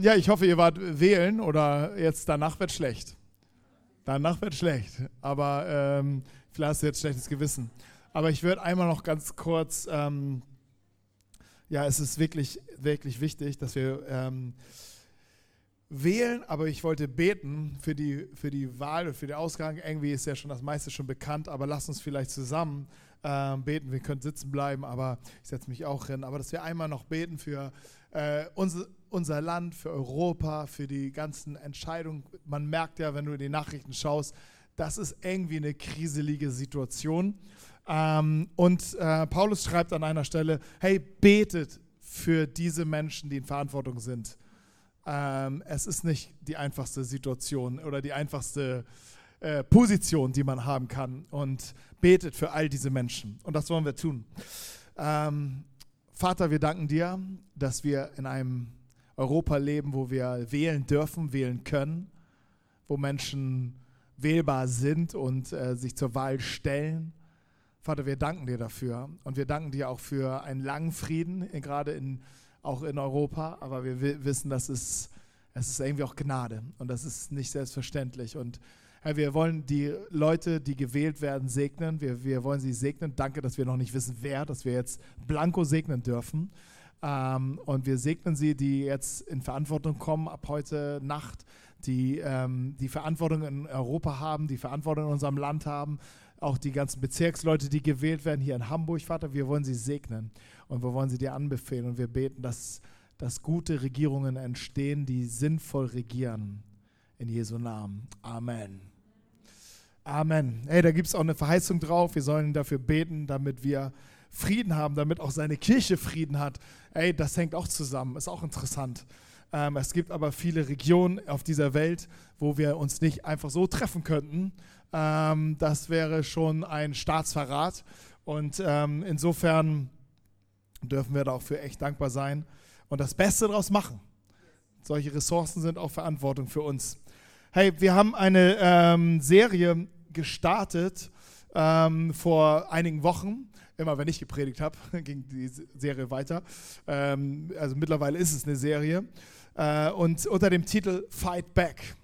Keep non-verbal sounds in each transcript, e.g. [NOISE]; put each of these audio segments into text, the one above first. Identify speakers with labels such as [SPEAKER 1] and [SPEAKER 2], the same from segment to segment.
[SPEAKER 1] Ja, ich hoffe, ihr wart wählen oder jetzt danach wird schlecht. Danach wird schlecht, aber ähm, vielleicht hast du jetzt schlechtes Gewissen. Aber ich würde einmal noch ganz kurz, ähm, ja, es ist wirklich, wirklich wichtig, dass wir ähm, wählen, aber ich wollte beten für die, für die Wahl und für den Ausgang. Irgendwie ist ja schon das meiste schon bekannt, aber lass uns vielleicht zusammen ähm, beten. Wir können sitzen bleiben, aber ich setze mich auch hin. Aber dass wir einmal noch beten für äh, unser, unser Land, für Europa, für die ganzen Entscheidungen. Man merkt ja, wenn du in die Nachrichten schaust, das ist irgendwie eine kriselige Situation. Ähm, und äh, Paulus schreibt an einer Stelle, hey, betet für diese Menschen, die in Verantwortung sind. Ähm, es ist nicht die einfachste Situation oder die einfachste äh, Position, die man haben kann. Und betet für all diese Menschen. Und das wollen wir tun. Ähm, Vater, wir danken dir, dass wir in einem Europa leben, wo wir wählen dürfen, wählen können, wo Menschen wählbar sind und äh, sich zur Wahl stellen. Vater, wir danken dir dafür und wir danken dir auch für einen langen Frieden, gerade in, auch in Europa, aber wir wissen, dass es, es ist irgendwie auch Gnade und das ist nicht selbstverständlich und Herr, wir wollen die Leute, die gewählt werden, segnen. Wir, wir wollen sie segnen. Danke, dass wir noch nicht wissen, wer, dass wir jetzt blanko segnen dürfen. Ähm, und wir segnen sie, die jetzt in Verantwortung kommen ab heute Nacht, die ähm, die Verantwortung in Europa haben, die Verantwortung in unserem Land haben, auch die ganzen Bezirksleute, die gewählt werden hier in Hamburg, Vater. Wir wollen sie segnen und wir wollen sie dir anbefehlen und wir beten, dass, dass gute Regierungen entstehen, die sinnvoll regieren. In Jesu Namen. Amen. Amen. Hey, da gibt es auch eine Verheißung drauf. Wir sollen dafür beten, damit wir Frieden haben, damit auch seine Kirche Frieden hat. Ey, das hängt auch zusammen. Ist auch interessant. Ähm, es gibt aber viele Regionen auf dieser Welt, wo wir uns nicht einfach so treffen könnten. Ähm, das wäre schon ein Staatsverrat. Und ähm, insofern dürfen wir da auch für echt dankbar sein und das Beste daraus machen. Solche Ressourcen sind auch Verantwortung für uns. Hey, wir haben eine ähm, Serie gestartet ähm, vor einigen Wochen. Immer wenn ich gepredigt habe, [LAUGHS] ging die Serie weiter. Ähm, also mittlerweile ist es eine Serie. Äh, und unter dem Titel Fight Back.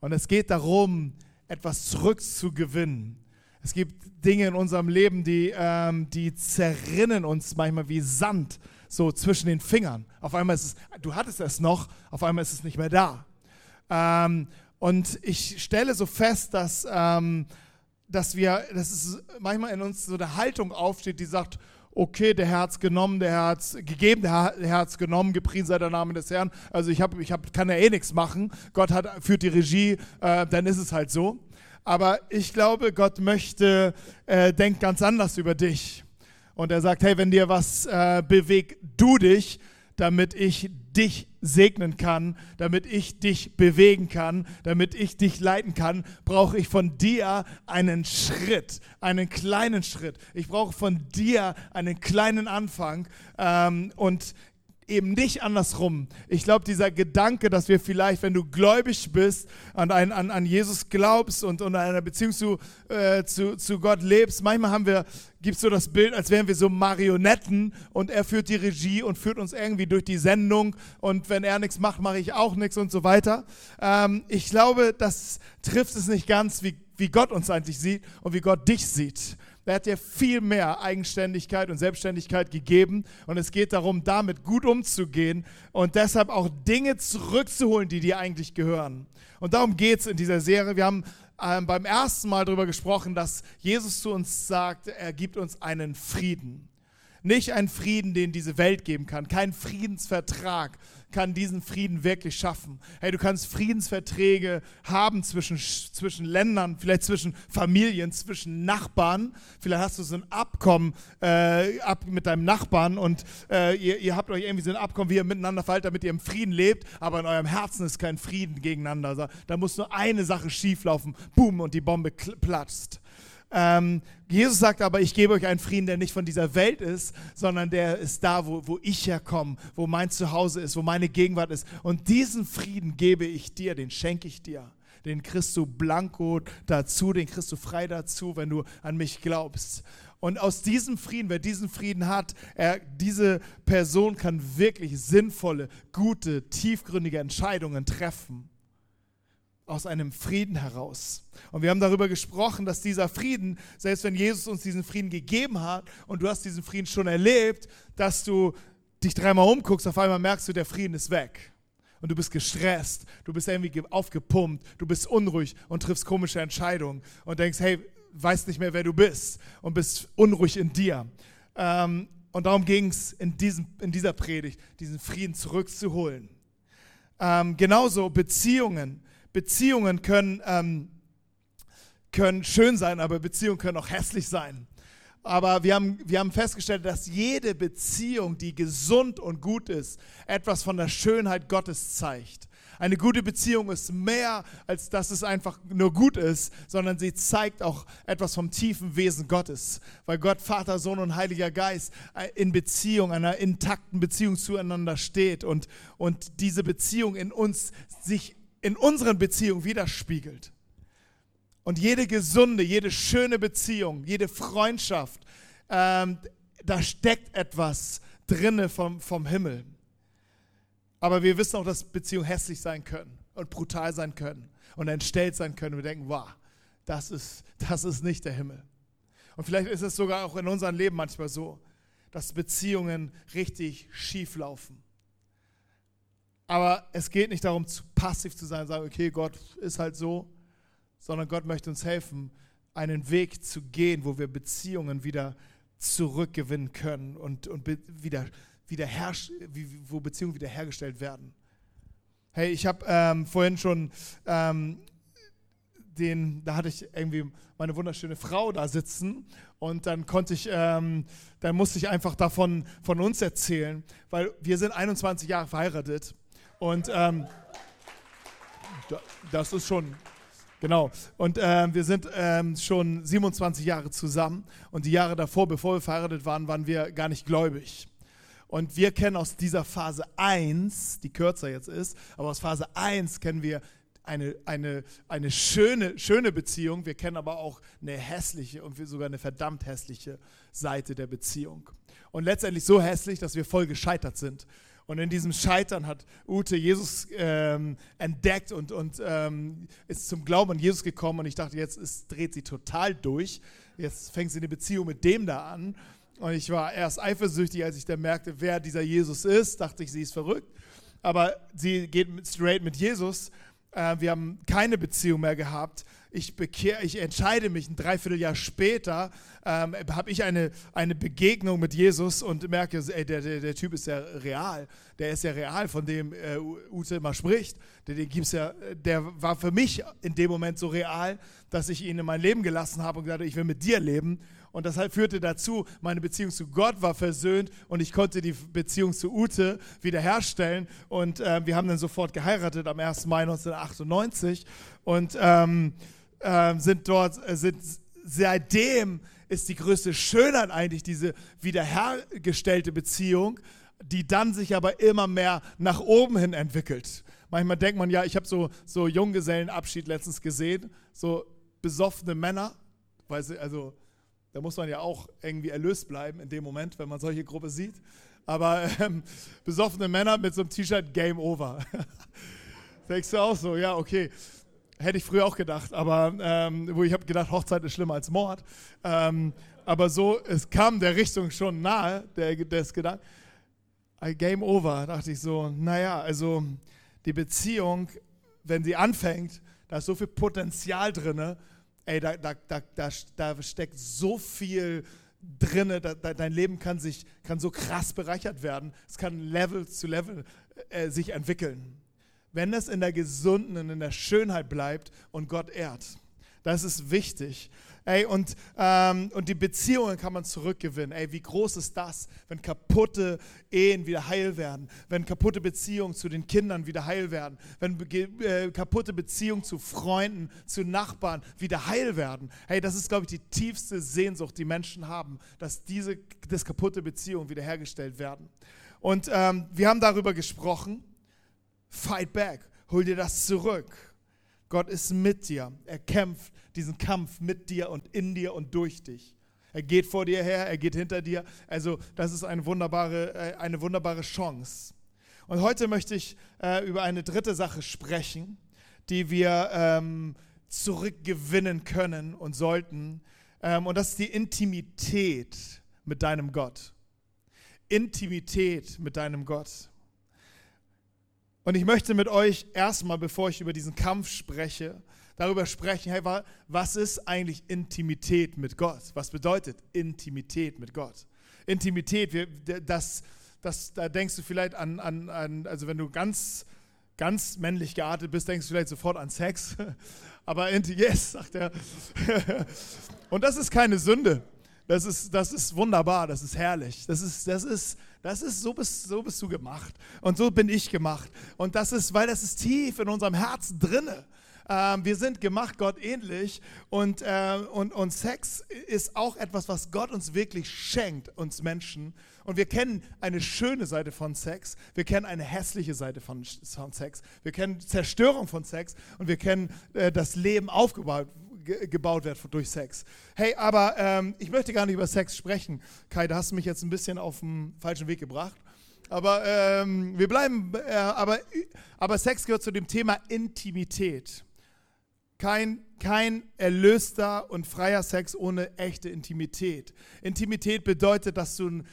[SPEAKER 1] Und es geht darum, etwas zurückzugewinnen. Es gibt Dinge in unserem Leben, die, ähm, die zerrinnen uns manchmal wie Sand so zwischen den Fingern. Auf einmal ist es, du hattest es noch, auf einmal ist es nicht mehr da. Ähm, und ich stelle so fest, dass, ähm, dass wir, dass es manchmal in uns so eine Haltung aufsteht, die sagt, okay, der hat's genommen, der hat's gegeben, der hat's genommen, gepriesen sei der Name des Herrn. Also ich, hab, ich hab, kann ja eh nichts machen. Gott hat, führt die Regie, äh, dann ist es halt so. Aber ich glaube, Gott möchte, äh, denkt ganz anders über dich. Und er sagt, hey, wenn dir was äh, bewegt, du dich, damit ich dich segnen kann, damit ich dich bewegen kann, damit ich dich leiten kann, brauche ich von dir einen Schritt, einen kleinen Schritt. Ich brauche von dir einen kleinen Anfang. Ähm, und eben nicht andersrum. Ich glaube, dieser Gedanke, dass wir vielleicht, wenn du gläubig bist, an, ein, an, an Jesus glaubst und, und in einer Beziehung zu, äh, zu, zu Gott lebst, manchmal haben wir, gibt es so das Bild, als wären wir so Marionetten und er führt die Regie und führt uns irgendwie durch die Sendung und wenn er nichts macht, mache ich auch nichts und so weiter. Ähm, ich glaube, das trifft es nicht ganz, wie, wie Gott uns eigentlich sieht und wie Gott dich sieht. Er hat dir viel mehr Eigenständigkeit und Selbstständigkeit gegeben und es geht darum, damit gut umzugehen und deshalb auch Dinge zurückzuholen, die dir eigentlich gehören. Und darum geht es in dieser Serie. Wir haben ähm, beim ersten Mal darüber gesprochen, dass Jesus zu uns sagt, er gibt uns einen Frieden. Nicht einen Frieden, den diese Welt geben kann, kein Friedensvertrag, kann diesen Frieden wirklich schaffen. Hey, du kannst Friedensverträge haben zwischen, zwischen Ländern, vielleicht zwischen Familien, zwischen Nachbarn. Vielleicht hast du so ein Abkommen äh, ab mit deinem Nachbarn und äh, ihr, ihr habt euch irgendwie so ein Abkommen, wie ihr miteinander verhaltet, damit ihr im Frieden lebt, aber in eurem Herzen ist kein Frieden gegeneinander. Da muss nur eine Sache schieflaufen, boom, und die Bombe platzt. Ähm, Jesus sagt aber, ich gebe euch einen Frieden, der nicht von dieser Welt ist, sondern der ist da, wo, wo ich herkomme, wo mein Zuhause ist, wo meine Gegenwart ist. Und diesen Frieden gebe ich dir, den schenke ich dir. Den kriegst du blanko dazu, den kriegst du frei dazu, wenn du an mich glaubst. Und aus diesem Frieden, wer diesen Frieden hat, er, diese Person kann wirklich sinnvolle, gute, tiefgründige Entscheidungen treffen. Aus einem Frieden heraus. Und wir haben darüber gesprochen, dass dieser Frieden, selbst wenn Jesus uns diesen Frieden gegeben hat und du hast diesen Frieden schon erlebt, dass du dich dreimal umguckst, auf einmal merkst du, der Frieden ist weg. Und du bist gestresst, du bist irgendwie aufgepumpt, du bist unruhig und triffst komische Entscheidungen und denkst, hey, weißt nicht mehr, wer du bist und bist unruhig in dir. Ähm, und darum ging es in, in dieser Predigt, diesen Frieden zurückzuholen. Ähm, genauso Beziehungen. Beziehungen können, ähm, können schön sein, aber Beziehungen können auch hässlich sein. Aber wir haben, wir haben festgestellt, dass jede Beziehung, die gesund und gut ist, etwas von der Schönheit Gottes zeigt. Eine gute Beziehung ist mehr, als dass es einfach nur gut ist, sondern sie zeigt auch etwas vom tiefen Wesen Gottes. Weil Gott, Vater, Sohn und Heiliger Geist äh, in Beziehung, einer intakten Beziehung zueinander steht und, und diese Beziehung in uns sich in unseren Beziehungen widerspiegelt. Und jede gesunde, jede schöne Beziehung, jede Freundschaft, ähm, da steckt etwas drinne vom, vom Himmel. Aber wir wissen auch, dass Beziehungen hässlich sein können und brutal sein können und entstellt sein können. Wir denken, wow, das ist, das ist nicht der Himmel. Und vielleicht ist es sogar auch in unserem Leben manchmal so, dass Beziehungen richtig schief laufen. Aber es geht nicht darum, zu passiv zu sein und sagen, okay, Gott ist halt so, sondern Gott möchte uns helfen, einen Weg zu gehen, wo wir Beziehungen wieder zurückgewinnen können und, und wieder wieder wo Beziehungen wiederhergestellt werden. Hey, ich habe ähm, vorhin schon ähm, den, da hatte ich irgendwie meine wunderschöne Frau da sitzen und dann konnte ich, ähm, dann musste ich einfach davon von uns erzählen, weil wir sind 21 Jahre verheiratet und ähm, das ist schon Genau. Und äh, wir sind ähm, schon 27 Jahre zusammen. Und die Jahre davor, bevor wir verheiratet waren, waren wir gar nicht gläubig. Und wir kennen aus dieser Phase 1, die kürzer jetzt ist, aber aus Phase 1 kennen wir eine, eine, eine schöne, schöne Beziehung. Wir kennen aber auch eine hässliche und sogar eine verdammt hässliche Seite der Beziehung. Und letztendlich so hässlich, dass wir voll gescheitert sind. Und in diesem Scheitern hat Ute Jesus ähm, entdeckt und, und ähm, ist zum Glauben an Jesus gekommen. Und ich dachte, jetzt ist, dreht sie total durch. Jetzt fängt sie eine Beziehung mit dem da an. Und ich war erst eifersüchtig, als ich dann merkte, wer dieser Jesus ist. Dachte ich, sie ist verrückt. Aber sie geht straight mit Jesus. Äh, wir haben keine Beziehung mehr gehabt. Ich, bekehr, ich entscheide mich, ein Dreivierteljahr später ähm, habe ich eine, eine Begegnung mit Jesus und merke, ey, der, der, der Typ ist ja real. Der ist ja real, von dem äh, Ute immer spricht. Den, den gibt's ja, der war für mich in dem Moment so real, dass ich ihn in mein Leben gelassen habe und gesagt habe, ich will mit dir leben. Und das führte dazu, meine Beziehung zu Gott war versöhnt und ich konnte die Beziehung zu Ute wiederherstellen. Und äh, wir haben dann sofort geheiratet am 1. Mai 1998 und ähm, äh, sind dort, sind seitdem ist die größte Schönheit eigentlich diese wiederhergestellte Beziehung, die dann sich aber immer mehr nach oben hin entwickelt. Manchmal denkt man ja, ich habe so, so Junggesellenabschied letztens gesehen, so besoffene Männer, weil sie, also da muss man ja auch irgendwie erlöst bleiben in dem Moment, wenn man solche Gruppe sieht. Aber ähm, besoffene Männer mit so einem T-Shirt Game Over. [LAUGHS] Denkst du auch so, ja, okay. Hätte ich früher auch gedacht, aber ähm, wo ich habe gedacht, Hochzeit ist schlimmer als Mord. Ähm, aber so, es kam der Richtung schon nahe, der, des Gedanken. Game over, dachte ich so, naja, also die Beziehung, wenn sie anfängt, da ist so viel Potenzial drin, ey, da, da, da, da, da steckt so viel drin, da, dein Leben kann sich kann so krass bereichert werden. Es kann Level zu Level äh, sich entwickeln. Wenn es in der gesunden und in der Schönheit bleibt und Gott ehrt. Das ist wichtig. Ey, und, ähm, und die Beziehungen kann man zurückgewinnen. Ey, wie groß ist das, wenn kaputte Ehen wieder heil werden, wenn kaputte Beziehungen zu den Kindern wieder heil werden, wenn äh, kaputte Beziehungen zu Freunden, zu Nachbarn wieder heil werden. Hey, das ist, glaube ich, die tiefste Sehnsucht, die Menschen haben, dass diese dass kaputte Beziehungen wiederhergestellt werden. Und ähm, wir haben darüber gesprochen. Fight back, hol dir das zurück. Gott ist mit dir. Er kämpft diesen Kampf mit dir und in dir und durch dich. Er geht vor dir her, er geht hinter dir. Also das ist eine wunderbare, äh, eine wunderbare Chance. Und heute möchte ich äh, über eine dritte Sache sprechen, die wir ähm, zurückgewinnen können und sollten. Ähm, und das ist die Intimität mit deinem Gott. Intimität mit deinem Gott. Und ich möchte mit euch erstmal, bevor ich über diesen Kampf spreche, darüber sprechen, hey, was ist eigentlich Intimität mit Gott? Was bedeutet Intimität mit Gott? Intimität, das, das, da denkst du vielleicht an, an, an, also wenn du ganz, ganz männlich geartet bist, denkst du vielleicht sofort an Sex. [LAUGHS] Aber yes, sagt er. [LAUGHS] Und das ist keine Sünde. Das ist, das ist wunderbar, das ist herrlich. Das ist, das ist, das ist, so bist, so bist du gemacht. Und so bin ich gemacht. Und das ist, weil das ist tief in unserem Herzen drinne. Ähm, wir sind gemacht Gott ähnlich und, äh, und, und Sex ist auch etwas, was Gott uns wirklich schenkt, uns Menschen. Und wir kennen eine schöne Seite von Sex, wir kennen eine hässliche Seite von, von Sex, wir kennen Zerstörung von Sex und wir kennen äh, das Leben aufgebaut gebaut wird durch Sex. Hey, aber ähm, ich möchte gar nicht über Sex sprechen. Kai, da hast du mich jetzt ein bisschen auf den falschen Weg gebracht. Aber ähm, wir bleiben, äh, aber, aber Sex gehört zu dem Thema Intimität kein, kein erlöster und freier Sex ohne echte Intimität. Intimität bedeutet, dass du einen,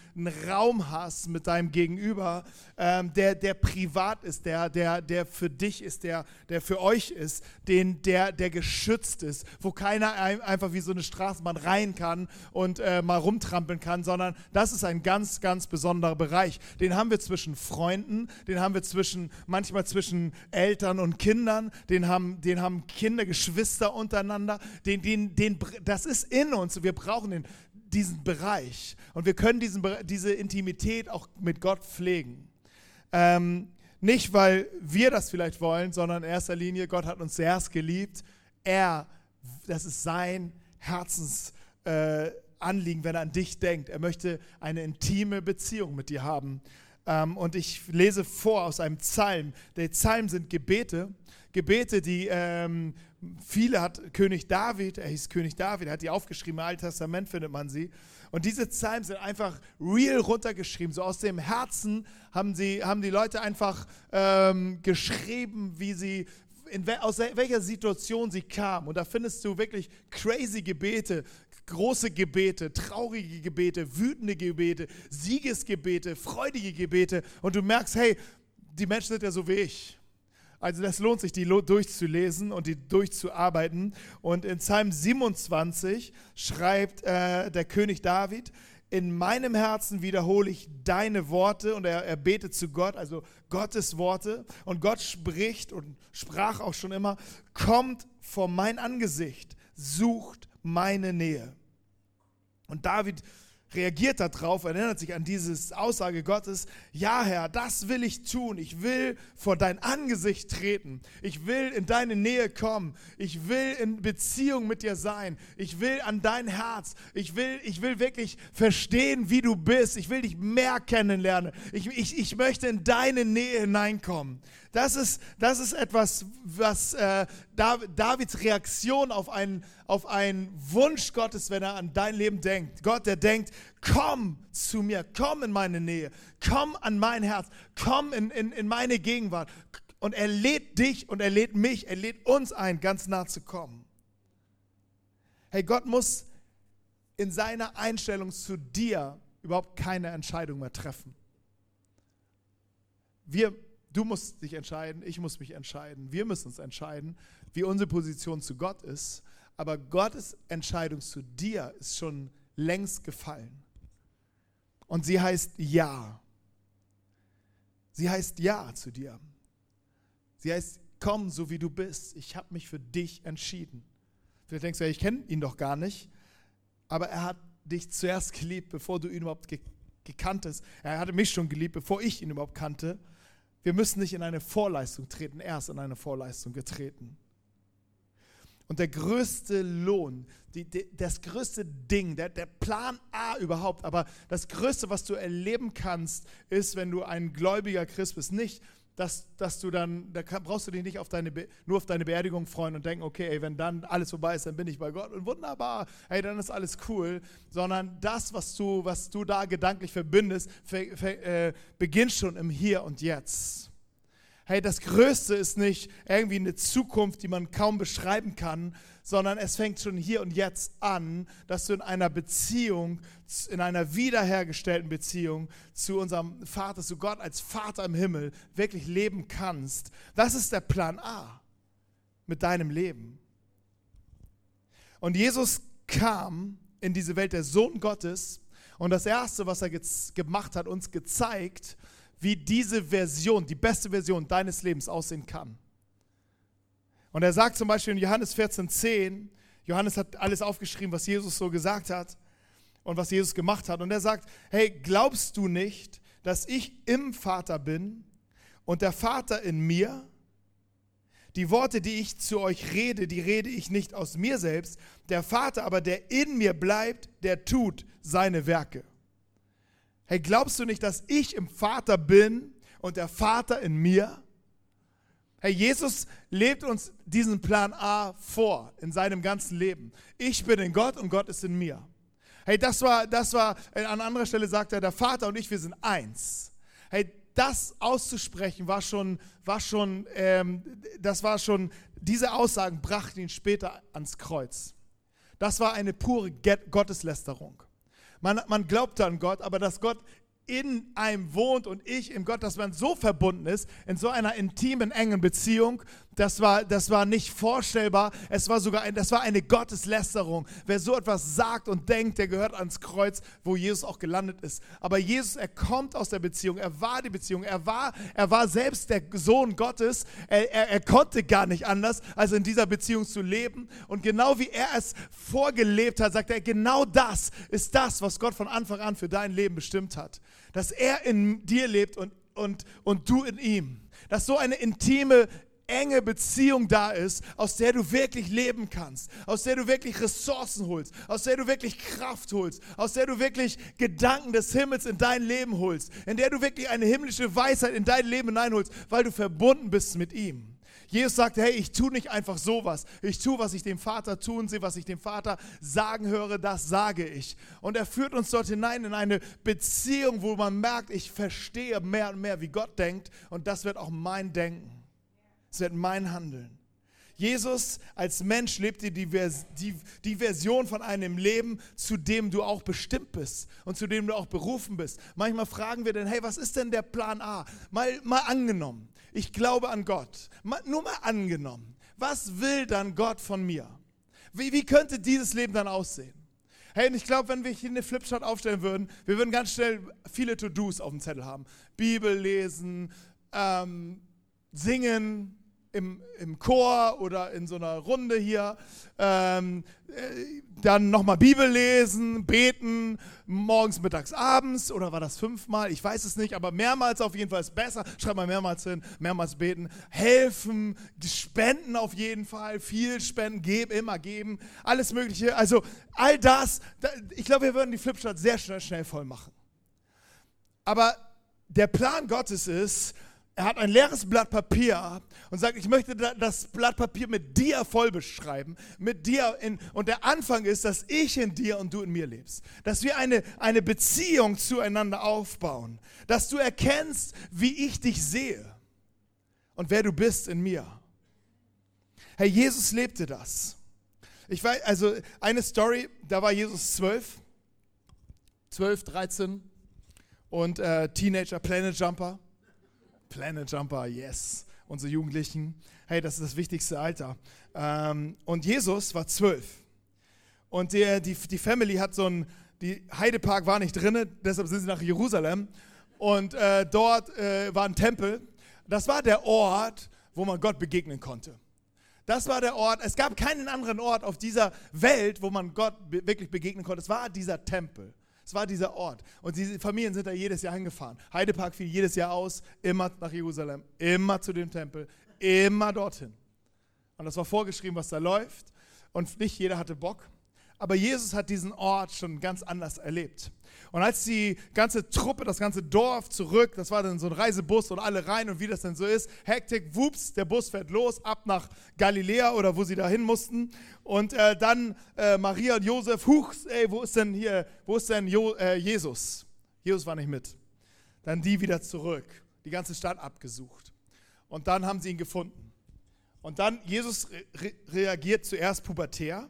[SPEAKER 1] Raum hast mit deinem Gegenüber, ähm, der, der privat ist, der, der, der für dich ist, der, der für euch ist, den, der, der geschützt ist, wo keiner ein, einfach wie so eine Straßenbahn rein kann und äh, mal rumtrampeln kann, sondern das ist ein ganz, ganz besonderer Bereich. Den haben wir zwischen Freunden, den haben wir zwischen, manchmal zwischen Eltern und Kindern, den haben, den haben Kinder, Geschwister untereinander, den, den, den, das ist in uns. Wir brauchen den, diesen Bereich. Und wir können diesen, diese Intimität auch mit Gott pflegen. Ähm, nicht, weil wir das vielleicht wollen, sondern in erster Linie, Gott hat uns sehr geliebt. Er, das ist sein Herzensanliegen, äh, wenn er an dich denkt. Er möchte eine intime Beziehung mit dir haben. Ähm, und ich lese vor aus einem Psalm. Der Psalm sind Gebete, Gebete, die ähm, viele hat König David, er hieß König David, er hat die aufgeschrieben, im Alten Testament findet man sie. Und diese Psalmen sind einfach real runtergeschrieben. So aus dem Herzen haben, sie, haben die Leute einfach ähm, geschrieben, wie sie, in, aus welcher Situation sie kamen. Und da findest du wirklich crazy Gebete, große Gebete, traurige Gebete, wütende Gebete, Siegesgebete, freudige Gebete. Und du merkst, hey, die Menschen sind ja so wie ich. Also das lohnt sich, die durchzulesen und die durchzuarbeiten. Und in Psalm 27 schreibt äh, der König David, in meinem Herzen wiederhole ich deine Worte und er, er betet zu Gott, also Gottes Worte. Und Gott spricht und sprach auch schon immer, kommt vor mein Angesicht, sucht meine Nähe. Und David reagiert darauf, erinnert sich an diese Aussage Gottes, ja Herr, das will ich tun, ich will vor dein Angesicht treten, ich will in deine Nähe kommen, ich will in Beziehung mit dir sein, ich will an dein Herz, ich will, ich will wirklich verstehen, wie du bist, ich will dich mehr kennenlernen, ich, ich, ich möchte in deine Nähe hineinkommen. Das ist, das ist etwas, was äh, Davids Reaktion auf einen, auf einen Wunsch Gottes, wenn er an dein Leben denkt. Gott, der denkt, komm zu mir, komm in meine Nähe, komm an mein Herz, komm in, in, in meine Gegenwart. Und er lädt dich und er lädt mich, er lädt uns ein, ganz nah zu kommen. Hey, Gott muss in seiner Einstellung zu dir überhaupt keine Entscheidung mehr treffen. Wir Du musst dich entscheiden, ich muss mich entscheiden, wir müssen uns entscheiden, wie unsere Position zu Gott ist. Aber Gottes Entscheidung zu dir ist schon längst gefallen. Und sie heißt Ja. Sie heißt Ja zu dir. Sie heißt, komm so wie du bist. Ich habe mich für dich entschieden. Vielleicht denkst du, ja, ich kenne ihn doch gar nicht. Aber er hat dich zuerst geliebt, bevor du ihn überhaupt gekannt hast. Er hatte mich schon geliebt, bevor ich ihn überhaupt kannte. Wir müssen nicht in eine Vorleistung treten, er ist in eine Vorleistung getreten. Und der größte Lohn, die, die, das größte Ding, der, der Plan A überhaupt, aber das Größte, was du erleben kannst, ist, wenn du ein gläubiger Christ bist, nicht dass, dass du dann, da brauchst du dich nicht auf deine, nur auf deine Beerdigung freuen und denken, okay, ey, wenn dann alles vorbei ist, dann bin ich bei Gott und wunderbar, hey, dann ist alles cool, sondern das, was du, was du da gedanklich verbindest, ver, ver, äh, beginnt schon im Hier und Jetzt. Hey, das Größte ist nicht irgendwie eine Zukunft, die man kaum beschreiben kann, sondern es fängt schon hier und jetzt an, dass du in einer Beziehung, in einer wiederhergestellten Beziehung zu unserem Vater, zu Gott als Vater im Himmel wirklich leben kannst. Das ist der Plan A mit deinem Leben. Und Jesus kam in diese Welt der Sohn Gottes und das Erste, was er gemacht hat, uns gezeigt, wie diese Version, die beste Version deines Lebens aussehen kann. Und er sagt zum Beispiel in Johannes 14,10, Johannes hat alles aufgeschrieben, was Jesus so gesagt hat und was Jesus gemacht hat. Und er sagt, hey, glaubst du nicht, dass ich im Vater bin und der Vater in mir? Die Worte, die ich zu euch rede, die rede ich nicht aus mir selbst. Der Vater aber, der in mir bleibt, der tut seine Werke. Hey, glaubst du nicht, dass ich im Vater bin und der Vater in mir? Herr Jesus lebt uns diesen Plan A vor in seinem ganzen Leben. Ich bin in Gott und Gott ist in mir. Hey, das war, das war, an anderer Stelle sagt er, der Vater und ich, wir sind eins. Hey, das auszusprechen war schon, war schon, ähm, das war schon, diese Aussagen brachten ihn später ans Kreuz. Das war eine pure Gotteslästerung. Man, man glaubte an Gott, aber dass Gott in einem wohnt und ich im Gott, dass man so verbunden ist, in so einer intimen, engen Beziehung, das war, das war nicht vorstellbar. Es war sogar ein, das war eine Gotteslästerung. Wer so etwas sagt und denkt, der gehört ans Kreuz, wo Jesus auch gelandet ist. Aber Jesus, er kommt aus der Beziehung. Er war die Beziehung. Er war, er war selbst der Sohn Gottes. Er, er, er konnte gar nicht anders, als in dieser Beziehung zu leben. Und genau wie er es vorgelebt hat, sagt er, genau das ist das, was Gott von Anfang an für dein Leben bestimmt hat. Dass er in dir lebt und, und, und du in ihm. Dass so eine intime enge Beziehung da ist, aus der du wirklich leben kannst, aus der du wirklich Ressourcen holst, aus der du wirklich Kraft holst, aus der du wirklich Gedanken des Himmels in dein Leben holst, in der du wirklich eine himmlische Weisheit in dein Leben hineinholst, weil du verbunden bist mit ihm. Jesus sagte, hey, ich tue nicht einfach sowas. Ich tue, was ich dem Vater tun sehe, was ich dem Vater sagen höre, das sage ich. Und er führt uns dort hinein in eine Beziehung, wo man merkt, ich verstehe mehr und mehr, wie Gott denkt. Und das wird auch mein Denken. Es wird mein Handeln. Jesus als Mensch lebte die, die, die, Version von einem Leben, zu dem du auch bestimmt bist und zu dem du auch berufen bist. Manchmal fragen wir dann, hey, was ist denn der Plan A? Mal, mal angenommen, ich glaube an Gott. Mal, nur mal angenommen. Was will dann Gott von mir? Wie, wie könnte dieses Leben dann aussehen? Hey, und ich glaube, wenn wir hier eine Flipchart aufstellen würden, wir würden ganz schnell viele To-Dos auf dem Zettel haben. Bibel lesen, ähm, singen, im, im Chor oder in so einer Runde hier, ähm, äh, dann nochmal Bibel lesen, beten, morgens, mittags, abends oder war das fünfmal? Ich weiß es nicht, aber mehrmals auf jeden Fall ist besser. Schreib mal mehrmals hin, mehrmals beten, helfen, spenden auf jeden Fall, viel spenden, geben, immer geben, alles Mögliche. Also all das, ich glaube, wir würden die Flipchart sehr schnell, schnell voll machen. Aber der Plan Gottes ist, er hat ein leeres Blatt Papier und sagt, ich möchte das Blatt Papier mit dir voll beschreiben, mit dir in, und der Anfang ist, dass ich in dir und du in mir lebst, dass wir eine, eine Beziehung zueinander aufbauen, dass du erkennst, wie ich dich sehe und wer du bist in mir. Herr Jesus lebte das. Ich weiß, also eine Story, da war Jesus zwölf, zwölf, dreizehn und äh, Teenager, Planet Jumper. Planet Jumper, yes. Unsere Jugendlichen, hey, das ist das wichtigste Alter. Ähm, und Jesus war zwölf. Und der, die, die Family hat so ein, die Heidepark war nicht drin, deshalb sind sie nach Jerusalem. Und äh, dort äh, war ein Tempel. Das war der Ort, wo man Gott begegnen konnte. Das war der Ort. Es gab keinen anderen Ort auf dieser Welt, wo man Gott wirklich begegnen konnte. Es war dieser Tempel. Es war dieser Ort. Und diese Familien sind da jedes Jahr hingefahren. Heidepark fiel jedes Jahr aus, immer nach Jerusalem, immer zu dem Tempel, immer dorthin. Und das war vorgeschrieben, was da läuft. Und nicht jeder hatte Bock. Aber Jesus hat diesen Ort schon ganz anders erlebt. Und als die ganze Truppe, das ganze Dorf zurück, das war dann so ein Reisebus und alle rein und wie das denn so ist, Hektik, wups, der Bus fährt los, ab nach Galiläa oder wo sie da hin mussten. Und äh, dann äh, Maria und Josef, huch, ey, wo ist denn hier, wo ist denn jo, äh, Jesus? Jesus war nicht mit. Dann die wieder zurück, die ganze Stadt abgesucht. Und dann haben sie ihn gefunden. Und dann, Jesus re reagiert zuerst pubertär.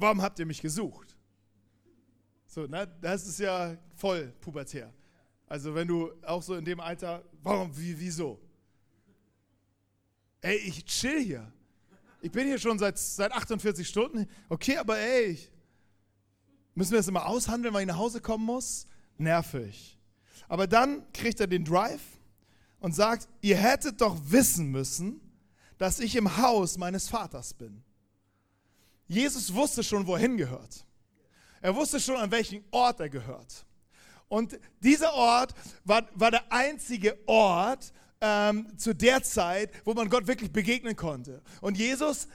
[SPEAKER 1] Warum habt ihr mich gesucht? So, ne, das ist ja voll pubertär. Also wenn du auch so in dem Alter, warum, wie, wieso? Ey, ich chill hier. Ich bin hier schon seit, seit 48 Stunden. Okay, aber ey, müssen wir das immer aushandeln, weil ich nach Hause kommen muss? Nervig. Aber dann kriegt er den Drive und sagt, ihr hättet doch wissen müssen, dass ich im Haus meines Vaters bin. Jesus wusste schon, wo er hingehört. Er wusste schon, an welchen Ort er gehört. Und dieser Ort war, war der einzige Ort ähm, zu der Zeit, wo man Gott wirklich begegnen konnte. Und Jesus,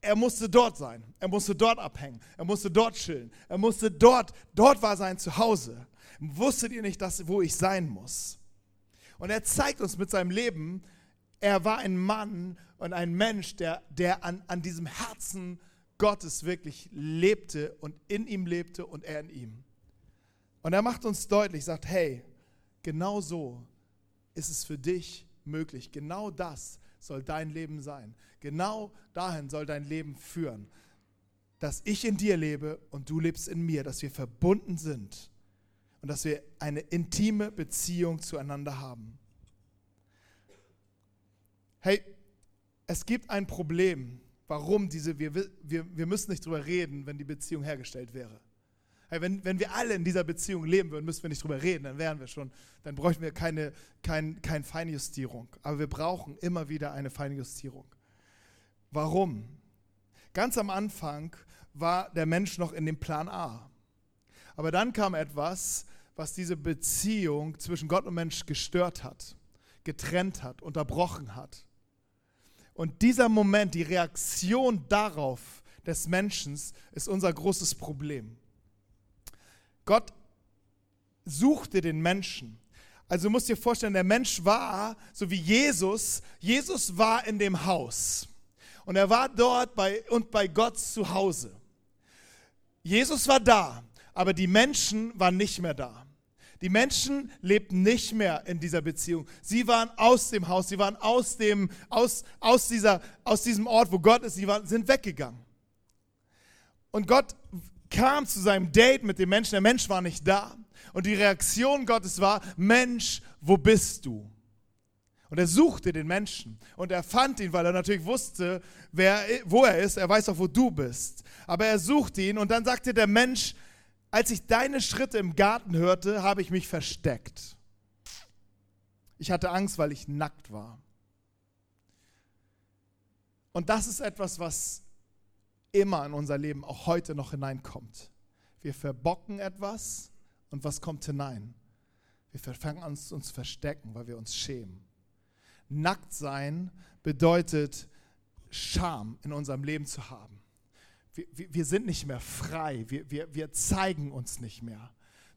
[SPEAKER 1] er musste dort sein. Er musste dort abhängen. Er musste dort chillen. Er musste dort, dort war sein Zuhause. Wusstet ihr nicht, dass, wo ich sein muss? Und er zeigt uns mit seinem Leben, er war ein Mann und ein Mensch, der, der an, an diesem Herzen Gottes wirklich lebte und in ihm lebte und er in ihm. Und er macht uns deutlich, sagt, hey, genau so ist es für dich möglich. Genau das soll dein Leben sein. Genau dahin soll dein Leben führen. Dass ich in dir lebe und du lebst in mir, dass wir verbunden sind und dass wir eine intime Beziehung zueinander haben. Hey, es gibt ein Problem, warum diese, wir, wir, wir müssen nicht drüber reden, wenn die Beziehung hergestellt wäre. Hey, wenn, wenn wir alle in dieser Beziehung leben würden, müssten wir nicht drüber reden, dann wären wir schon, dann bräuchten wir keine, kein, keine Feinjustierung. Aber wir brauchen immer wieder eine Feinjustierung. Warum? Ganz am Anfang war der Mensch noch in dem Plan A. Aber dann kam etwas, was diese Beziehung zwischen Gott und Mensch gestört hat, getrennt hat, unterbrochen hat. Und dieser Moment, die Reaktion darauf des Menschen, ist unser großes Problem. Gott suchte den Menschen. Also musst dir vorstellen, der Mensch war, so wie Jesus, Jesus war in dem Haus. Und er war dort bei, und bei Gott zu Hause. Jesus war da, aber die Menschen waren nicht mehr da. Die Menschen lebten nicht mehr in dieser Beziehung. Sie waren aus dem Haus, sie waren aus, dem, aus, aus, dieser, aus diesem Ort, wo Gott ist, sie waren, sind weggegangen. Und Gott kam zu seinem Date mit dem Menschen, der Mensch war nicht da. Und die Reaktion Gottes war, Mensch, wo bist du? Und er suchte den Menschen und er fand ihn, weil er natürlich wusste, wer, wo er ist. Er weiß auch, wo du bist. Aber er suchte ihn und dann sagte der Mensch, als ich deine Schritte im Garten hörte, habe ich mich versteckt. Ich hatte Angst, weil ich nackt war. Und das ist etwas, was immer in unser Leben auch heute noch hineinkommt. Wir verbocken etwas und was kommt hinein? Wir fangen an uns zu verstecken, weil wir uns schämen. Nackt sein bedeutet Scham in unserem Leben zu haben wir, wir sind nicht mehr frei, wir, wir, wir zeigen uns nicht mehr.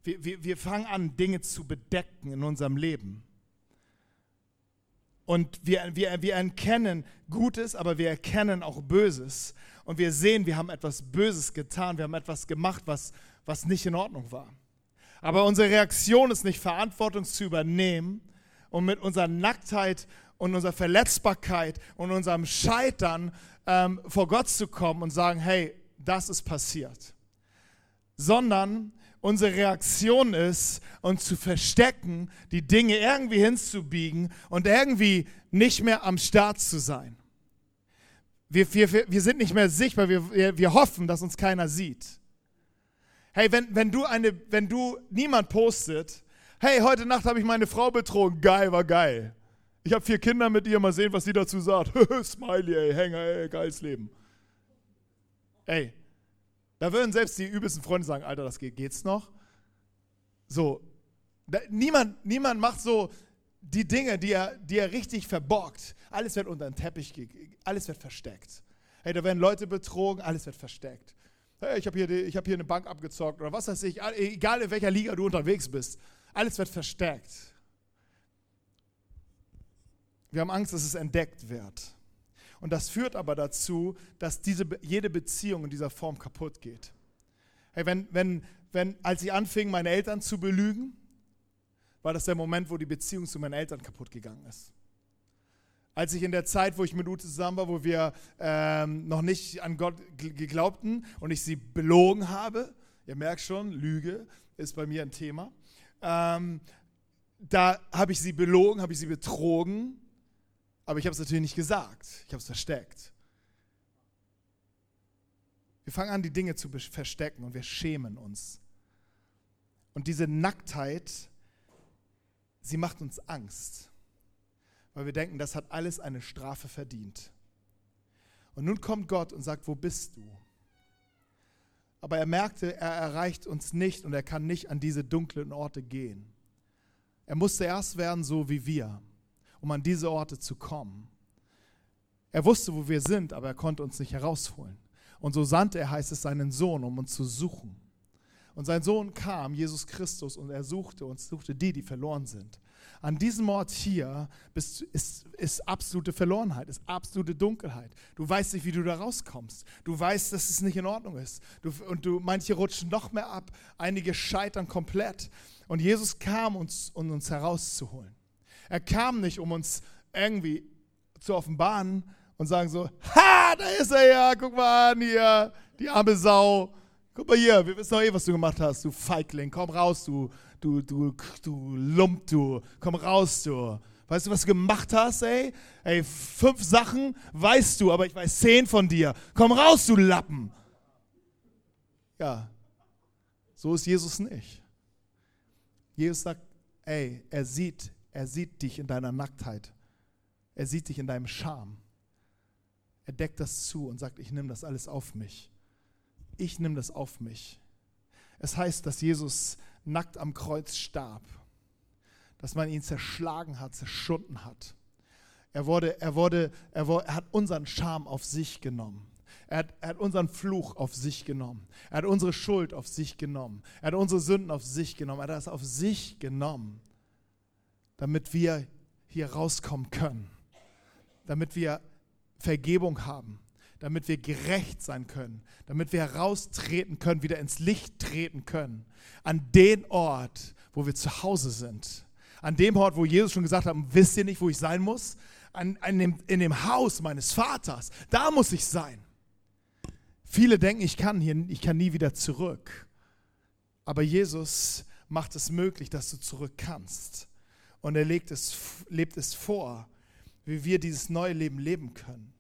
[SPEAKER 1] Wir, wir, wir fangen an, Dinge zu bedecken in unserem Leben. Und wir, wir, wir erkennen Gutes, aber wir erkennen auch Böses. Und wir sehen, wir haben etwas Böses getan, wir haben etwas gemacht, was, was nicht in Ordnung war. Aber unsere Reaktion ist nicht, Verantwortung zu übernehmen und mit unserer Nacktheit und unserer Verletzbarkeit und unserem Scheitern ähm, vor Gott zu kommen und sagen, hey, das ist passiert. Sondern unsere Reaktion ist, uns zu verstecken, die Dinge irgendwie hinzubiegen und irgendwie nicht mehr am Start zu sein. Wir, wir, wir sind nicht mehr sichtbar, wir, wir hoffen, dass uns keiner sieht. Hey, wenn, wenn, du eine, wenn du niemand postet, hey, heute Nacht habe ich meine Frau betrogen, geil, war geil. Ich habe vier Kinder mit ihr, mal sehen, was sie dazu sagt. [LAUGHS] Smiley, ey, Hänger, ey, geiles Leben. Ey, da würden selbst die übelsten Freunde sagen, Alter, das geht, geht's noch? So, da, niemand, niemand macht so die Dinge, die er, die er richtig verborgt. Alles wird unter den Teppich, alles wird versteckt. Hey, da werden Leute betrogen, alles wird versteckt. hey, ich habe hier, hab hier eine Bank abgezockt oder was weiß ich, egal in welcher Liga du unterwegs bist, alles wird verstärkt. Wir haben Angst, dass es entdeckt wird. Und das führt aber dazu, dass diese, jede Beziehung in dieser Form kaputt geht. Hey, wenn, wenn, wenn, als ich anfing, meine Eltern zu belügen, war das der Moment, wo die Beziehung zu meinen Eltern kaputt gegangen ist. Als ich in der Zeit, wo ich mit Ute zusammen war, wo wir ähm, noch nicht an Gott geglaubten und ich sie belogen habe, ihr merkt schon, Lüge ist bei mir ein Thema, ähm, da habe ich sie belogen, habe ich sie betrogen, aber ich habe es natürlich nicht gesagt, ich habe es versteckt. Wir fangen an, die Dinge zu verstecken und wir schämen uns. Und diese Nacktheit, sie macht uns Angst weil wir denken, das hat alles eine Strafe verdient. Und nun kommt Gott und sagt, wo bist du? Aber er merkte, er erreicht uns nicht und er kann nicht an diese dunklen Orte gehen. Er musste erst werden so wie wir, um an diese Orte zu kommen. Er wusste, wo wir sind, aber er konnte uns nicht herausholen. Und so sandte er, heißt es, seinen Sohn, um uns zu suchen. Und sein Sohn kam, Jesus Christus, und er suchte uns, suchte die, die verloren sind. An diesem Ort hier bist, ist, ist absolute Verlorenheit, ist absolute Dunkelheit. Du weißt nicht, wie du da rauskommst. Du weißt, dass es nicht in Ordnung ist. Du, und du, manche rutschen noch mehr ab, einige scheitern komplett. Und Jesus kam, uns, um uns herauszuholen. Er kam nicht, um uns irgendwie zu offenbaren und sagen so, ha, da ist er ja, guck mal an hier, die arme Sau. Guck mal hier, wir wissen doch eh, was du gemacht hast, du Feigling, komm raus, du, du, du, du Lump, du, komm raus, du. Weißt du, was du gemacht hast, ey? Ey, fünf Sachen weißt du, aber ich weiß zehn von dir. Komm raus, du Lappen. Ja, so ist Jesus nicht. Jesus sagt, ey, er sieht, er sieht dich in deiner Nacktheit. Er sieht dich in deinem Scham. Er deckt das zu und sagt, ich nehme das alles auf mich. Ich nehme das auf mich. Es heißt, dass Jesus nackt am Kreuz starb, dass man ihn zerschlagen hat, zerschunden hat. Er, wurde, er, wurde, er, wurde, er hat unseren Scham auf sich genommen. Er hat, er hat, unseren Fluch auf sich genommen. Er hat unsere Schuld auf sich genommen. Er hat unsere Sünden auf sich genommen. Er hat das auf sich genommen, damit wir hier rauskommen können. Damit wir Vergebung haben. Damit wir gerecht sein können. Damit wir heraustreten können, wieder ins Licht treten können an den Ort, wo wir zu Hause sind. An dem Ort, wo Jesus schon gesagt hat, wisst ihr nicht, wo ich sein muss? An, an dem, in dem Haus meines Vaters. Da muss ich sein. Viele denken, ich kann hier, ich kann nie wieder zurück. Aber Jesus macht es möglich, dass du zurück kannst. Und er legt es, lebt es vor, wie wir dieses neue Leben leben können.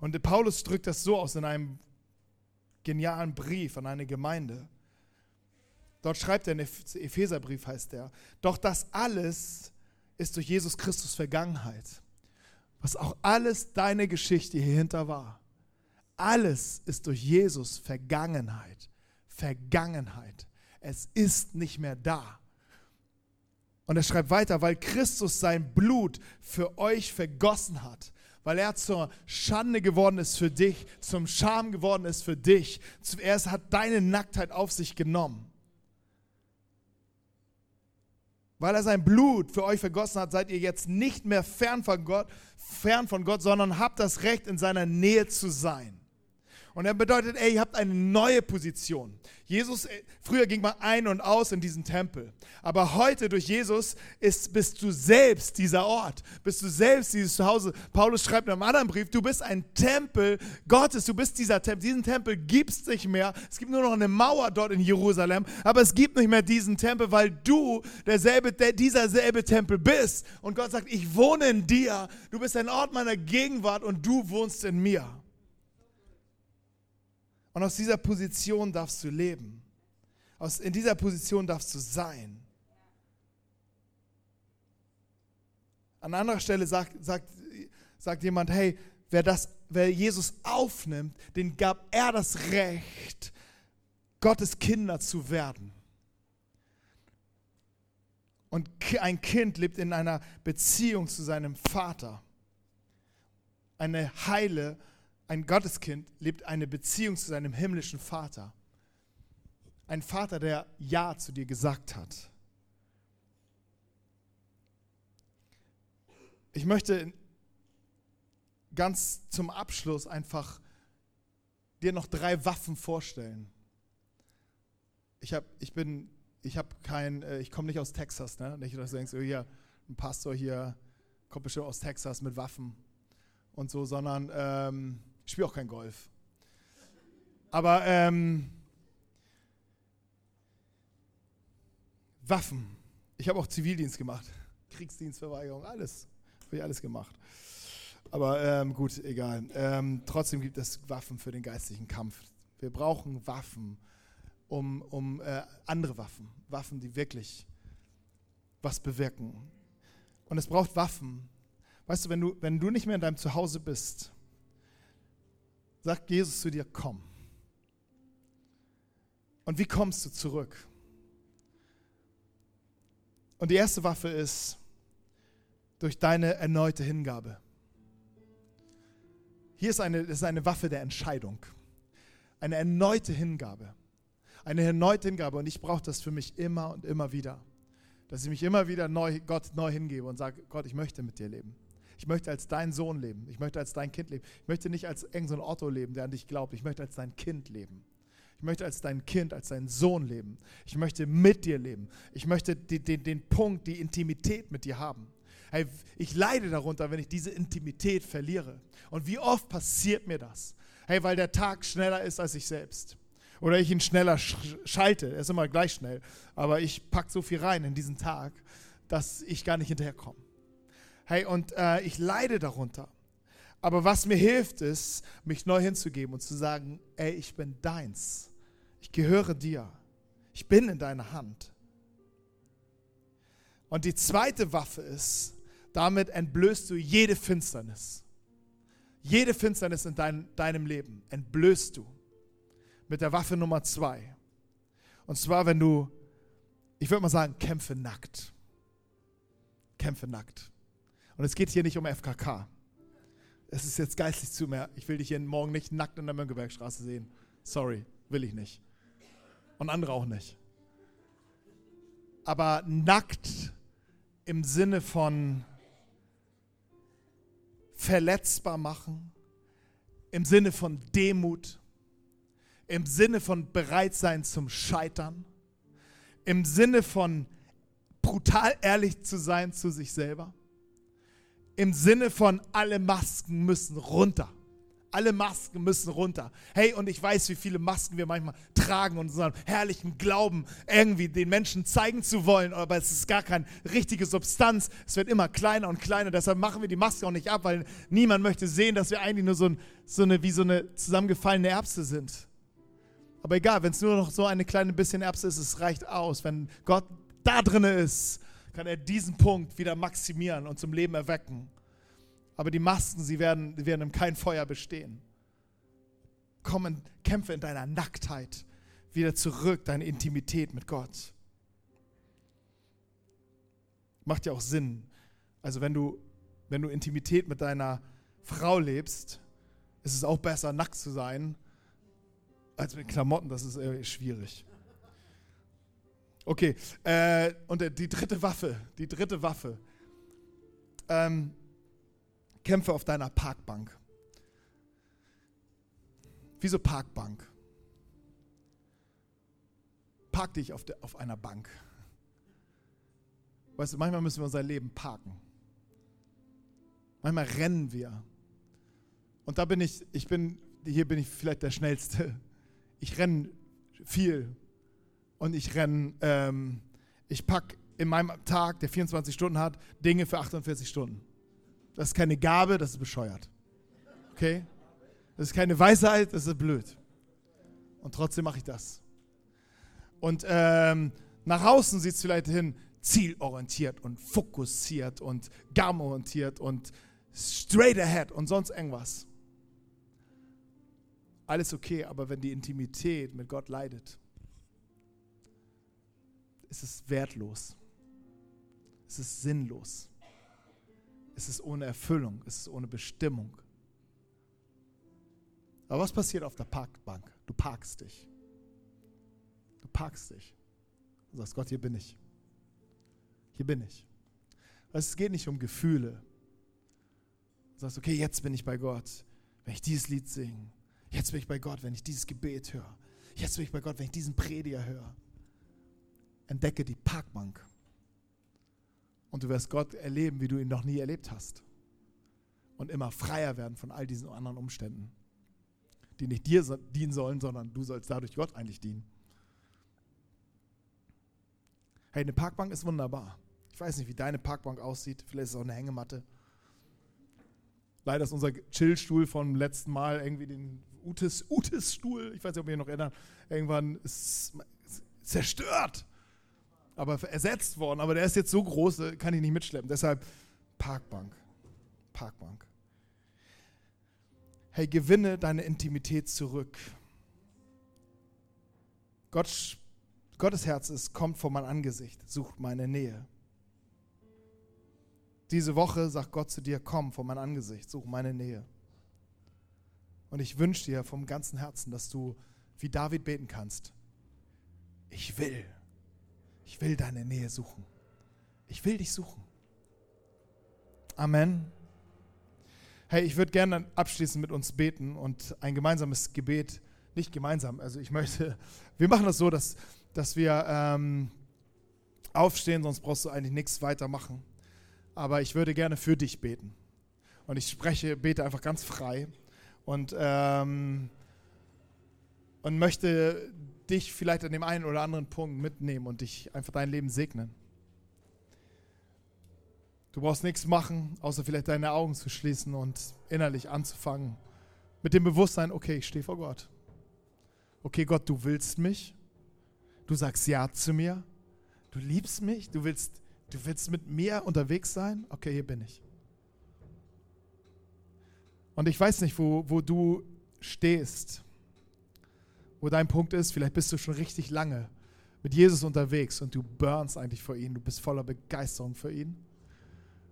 [SPEAKER 1] Und Paulus drückt das so aus in einem genialen Brief an eine Gemeinde. Dort schreibt er, in Epheserbrief heißt der, doch das alles ist durch Jesus Christus Vergangenheit. Was auch alles deine Geschichte hierhinter war. Alles ist durch Jesus Vergangenheit. Vergangenheit. Es ist nicht mehr da. Und er schreibt weiter, weil Christus sein Blut für euch vergossen hat, weil er zur Schande geworden ist für dich, zum Scham geworden ist für dich. Zuerst hat deine Nacktheit auf sich genommen. Weil er sein Blut für euch vergossen hat, seid ihr jetzt nicht mehr fern von Gott, fern von Gott, sondern habt das Recht, in seiner Nähe zu sein. Und er bedeutet, ey, ihr habt eine neue Position. Jesus, äh, früher ging man ein und aus in diesen Tempel. Aber heute durch Jesus ist, bist du selbst dieser Ort. Bist du selbst dieses Zuhause. Paulus schreibt in einem anderen Brief, du bist ein Tempel Gottes. Du bist dieser Tempel. Diesen Tempel gibt es nicht mehr. Es gibt nur noch eine Mauer dort in Jerusalem. Aber es gibt nicht mehr diesen Tempel, weil du derselbe, der, dieser selbe Tempel bist. Und Gott sagt, ich wohne in dir. Du bist ein Ort meiner Gegenwart und du wohnst in mir. Und aus dieser Position darfst du leben. Aus, in dieser Position darfst du sein. An anderer Stelle sagt, sagt, sagt jemand, hey, wer, das, wer Jesus aufnimmt, den gab er das Recht, Gottes Kinder zu werden. Und ein Kind lebt in einer Beziehung zu seinem Vater. Eine heile, Ein Gotteskind lebt eine Beziehung zu seinem himmlischen Vater. Ein Vater, der Ja zu dir gesagt hat. Ich möchte ganz zum Abschluss einfach dir noch drei Waffen vorstellen. Ich habe, ich bin, ich habe kein, äh, ich komme nicht aus Texas, ne? Nicht, dass du denkst, oh, hier ein Pastor hier kommt bestimmt aus Texas mit Waffen und so, sondern ähm, ich spiele auch kein Golf. Aber ähm, Waffen. Ich habe auch Zivildienst gemacht. [LAUGHS] Kriegsdienstverweigerung, alles. Habe ich alles gemacht. Aber ähm, gut, egal. Ähm, trotzdem gibt es Waffen für den geistlichen Kampf. Wir brauchen Waffen, um, um äh, andere Waffen. Waffen, die wirklich was bewirken. Und es braucht Waffen. Weißt du, wenn du, wenn du nicht mehr in deinem Zuhause bist, sagt Jesus zu dir, komm. Und wie kommst du zurück? Und die erste Waffe ist durch deine erneute Hingabe. Hier ist eine, ist eine Waffe der Entscheidung. Eine erneute Hingabe. Eine erneute Hingabe. Und ich brauche das für mich immer und immer wieder. Dass ich mich immer wieder neu, Gott neu hingebe und sage, Gott, ich möchte mit dir leben. Ich möchte als dein Sohn leben. Ich möchte als dein Kind leben. Ich möchte nicht als irgendein so Otto leben, der an dich glaubt. Ich möchte als dein Kind leben. Ich möchte als dein Kind, als dein Sohn leben. Ich möchte mit dir leben. Ich möchte die, den, den Punkt, die Intimität mit dir haben. Hey, ich leide darunter, wenn ich diese Intimität verliere. Und wie oft passiert mir das? Hey, weil der Tag schneller ist als ich selbst. Oder ich ihn schneller sch schalte. Er ist immer gleich schnell. Aber ich packe so viel rein in diesen Tag, dass ich gar nicht hinterherkomme. Hey, und äh, ich leide darunter. Aber was mir hilft, ist, mich neu hinzugeben und zu sagen, ey, ich bin deins. Ich gehöre dir. Ich bin in deiner Hand. Und die zweite Waffe ist, damit entblößt du jede Finsternis. Jede Finsternis in dein, deinem Leben entblößt du mit der Waffe Nummer zwei. Und zwar, wenn du, ich würde mal sagen, kämpfe nackt. Kämpfe nackt. Und es geht hier nicht um FKK. Es ist jetzt geistlich zu mehr. Ich will dich hier morgen nicht nackt in der Mönckebergstraße sehen. Sorry, will ich nicht. Und andere auch nicht. Aber nackt im Sinne von verletzbar machen, im Sinne von Demut, im Sinne von Bereitsein zum Scheitern, im Sinne von brutal ehrlich zu sein zu sich selber im Sinne von alle Masken müssen runter. Alle Masken müssen runter. Hey, und ich weiß, wie viele Masken wir manchmal tragen und unseren herrlichen Glauben irgendwie den Menschen zeigen zu wollen, aber es ist gar keine richtige Substanz. Es wird immer kleiner und kleiner. Deshalb machen wir die Maske auch nicht ab, weil niemand möchte sehen, dass wir eigentlich nur so, ein, so eine, wie so eine zusammengefallene Erbse sind. Aber egal, wenn es nur noch so eine kleine bisschen Erbse ist, es reicht aus. Wenn Gott da drin ist, kann er diesen Punkt wieder maximieren und zum Leben erwecken. Aber die Masken, sie werden, werden im kein Feuer bestehen. Komm und kämpfe in deiner Nacktheit wieder zurück, deine Intimität mit Gott. Macht ja auch Sinn. Also wenn du, wenn du Intimität mit deiner Frau lebst, ist es auch besser, nackt zu sein, als mit Klamotten. Das ist schwierig. Okay, äh, und die dritte Waffe, die dritte Waffe. Ähm, kämpfe auf deiner Parkbank. Wieso Parkbank? Park dich auf, de, auf einer Bank. Weißt du, manchmal müssen wir unser Leben parken. Manchmal rennen wir. Und da bin ich, ich bin, hier bin ich vielleicht der Schnellste. Ich renne viel und ich renne, ähm, ich packe in meinem Tag, der 24 Stunden hat, Dinge für 48 Stunden. Das ist keine Gabe, das ist bescheuert. Okay? Das ist keine Weisheit, das ist blöd. Und trotzdem mache ich das. Und ähm, nach außen sieht es vielleicht hin zielorientiert und fokussiert und gamorientiert und straight ahead und sonst irgendwas. Alles okay, aber wenn die Intimität mit Gott leidet, ist es wertlos. Es ist sinnlos. Es ist ohne Erfüllung. Es ist ohne Bestimmung. Aber was passiert auf der Parkbank? Du parkst dich. Du parkst dich. Du sagst, Gott, hier bin ich. Hier bin ich. Es geht nicht um Gefühle. Du sagst, okay, jetzt bin ich bei Gott, wenn ich dieses Lied singe. Jetzt bin ich bei Gott, wenn ich dieses Gebet höre. Jetzt bin ich bei Gott, wenn ich diesen Prediger höre. Entdecke die Parkbank. Und du wirst Gott erleben, wie du ihn noch nie erlebt hast. Und immer freier werden von all diesen anderen Umständen, die nicht dir dienen sollen, sondern du sollst dadurch Gott eigentlich dienen. Hey, eine Parkbank ist wunderbar. Ich weiß nicht, wie deine Parkbank aussieht. Vielleicht ist es auch eine Hängematte. Leider ist unser Chillstuhl vom letzten Mal irgendwie den Utes, Utes Stuhl, ich weiß nicht, ob ihr noch erinnern, irgendwann ist zerstört. Aber ersetzt worden. Aber der ist jetzt so groß, kann ich nicht mitschleppen. Deshalb Parkbank. Parkbank. Hey, gewinne deine Intimität zurück. Gott, Gottes Herz ist, kommt vor mein Angesicht, sucht meine Nähe. Diese Woche sagt Gott zu dir, komm vor mein Angesicht, such meine Nähe. Und ich wünsche dir vom ganzen Herzen, dass du wie David beten kannst. Ich will, ich will deine Nähe suchen. Ich will dich suchen. Amen. Hey, ich würde gerne abschließend mit uns beten und ein gemeinsames Gebet, nicht gemeinsam, also ich möchte, [LAUGHS] wir machen das so, dass, dass wir ähm, aufstehen, sonst brauchst du eigentlich nichts weitermachen aber ich würde gerne für dich beten. Und ich spreche, bete einfach ganz frei und, ähm, und möchte dich vielleicht an dem einen oder anderen Punkt mitnehmen und dich einfach dein Leben segnen. Du brauchst nichts machen, außer vielleicht deine Augen zu schließen und innerlich anzufangen. Mit dem Bewusstsein, okay, ich stehe vor Gott. Okay, Gott, du willst mich. Du sagst Ja zu mir. Du liebst mich. Du willst Du willst mit mir unterwegs sein? Okay, hier bin ich. Und ich weiß nicht, wo, wo du stehst, wo dein Punkt ist. Vielleicht bist du schon richtig lange mit Jesus unterwegs und du burnst eigentlich vor ihm. Du bist voller Begeisterung für ihn.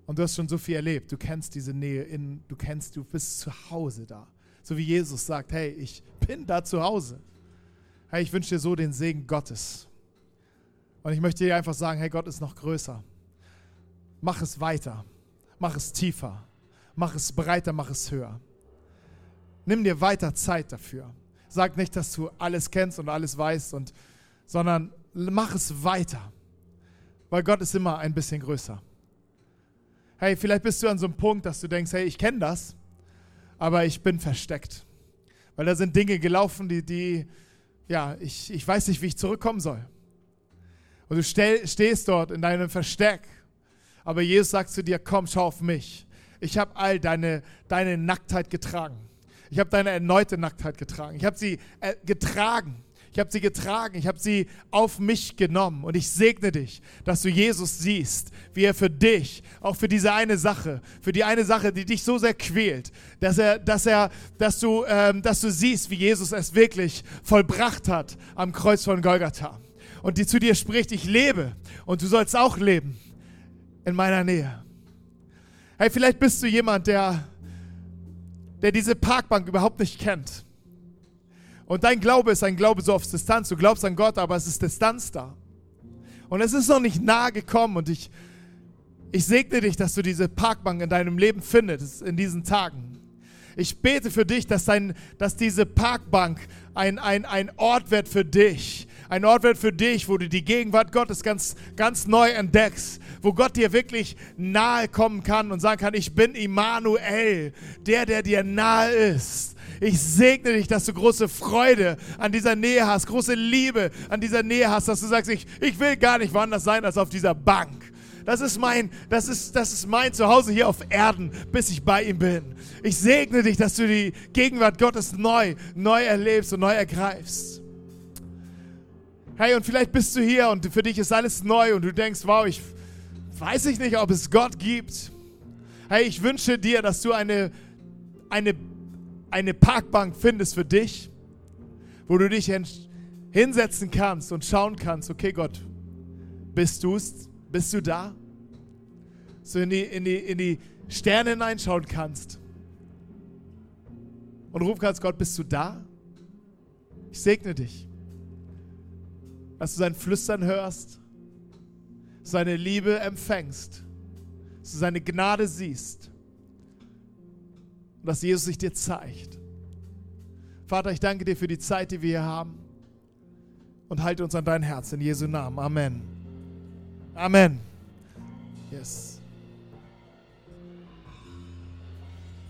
[SPEAKER 1] Und du hast schon so viel erlebt. Du kennst diese Nähe in, du kennst, du bist zu Hause da. So wie Jesus sagt, hey, ich bin da zu Hause. Hey, ich wünsche dir so den Segen Gottes. Und ich möchte dir einfach sagen, hey, Gott ist noch größer mach es weiter, mach es tiefer, mach es breiter, mach es höher. Nimm dir weiter Zeit dafür. Sag nicht, dass du alles kennst und alles weißt, und, sondern mach es weiter, weil Gott ist immer ein bisschen größer. Hey, vielleicht bist du an so einem Punkt, dass du denkst, hey, ich kenne das, aber ich bin versteckt. Weil da sind Dinge gelaufen, die, die ja, ich, ich weiß nicht, wie ich zurückkommen soll. Und du stell, stehst dort in deinem Versteck aber Jesus sagt zu dir, komm, schau auf mich. Ich habe all deine, deine Nacktheit getragen. Ich habe deine erneute Nacktheit getragen. Ich habe sie äh, getragen. Ich habe sie getragen. Ich habe sie auf mich genommen. Und ich segne dich, dass du Jesus siehst, wie er für dich, auch für diese eine Sache, für die eine Sache, die dich so sehr quält, dass er, dass er, dass du, ähm, dass du siehst, wie Jesus es wirklich vollbracht hat am Kreuz von Golgatha. Und die zu dir spricht, ich lebe und du sollst auch leben in meiner Nähe. Hey, vielleicht bist du jemand, der, der diese Parkbank überhaupt nicht kennt. Und dein Glaube ist ein Glaube so auf Distanz. Du glaubst an Gott, aber es ist Distanz da. Und es ist noch nicht nahe gekommen. Und ich, ich segne dich, dass du diese Parkbank in deinem Leben findest in diesen Tagen. Ich bete für dich, dass, dein, dass diese Parkbank ein, ein, ein Ort wird für dich. Ein Ort wird für dich, wo du die Gegenwart Gottes ganz, ganz neu entdeckst. Wo Gott dir wirklich nahe kommen kann und sagen kann, ich bin Immanuel, der, der dir nahe ist. Ich segne dich, dass du große Freude an dieser Nähe hast, große Liebe an dieser Nähe hast, dass du sagst, ich, ich will gar nicht woanders sein als auf dieser Bank. Das ist mein, das ist, das ist mein Zuhause hier auf Erden, bis ich bei ihm bin. Ich segne dich, dass du die Gegenwart Gottes neu, neu erlebst und neu ergreifst. Hey, und vielleicht bist du hier und für dich ist alles neu und du denkst, wow, ich weiß ich nicht, ob es Gott gibt. Hey, ich wünsche dir, dass du eine, eine, eine Parkbank findest für dich, wo du dich hinsetzen kannst und schauen kannst, okay Gott, bist du? Bist du da? So in die, in die, in die Sterne hineinschauen kannst. und rufen kannst, Gott, bist du da? Ich segne dich. Dass du sein Flüstern hörst, seine Liebe empfängst, dass du seine Gnade siehst und dass Jesus sich dir zeigt. Vater, ich danke dir für die Zeit, die wir hier haben und halte uns an dein Herz in Jesu Namen. Amen. Amen. Yes.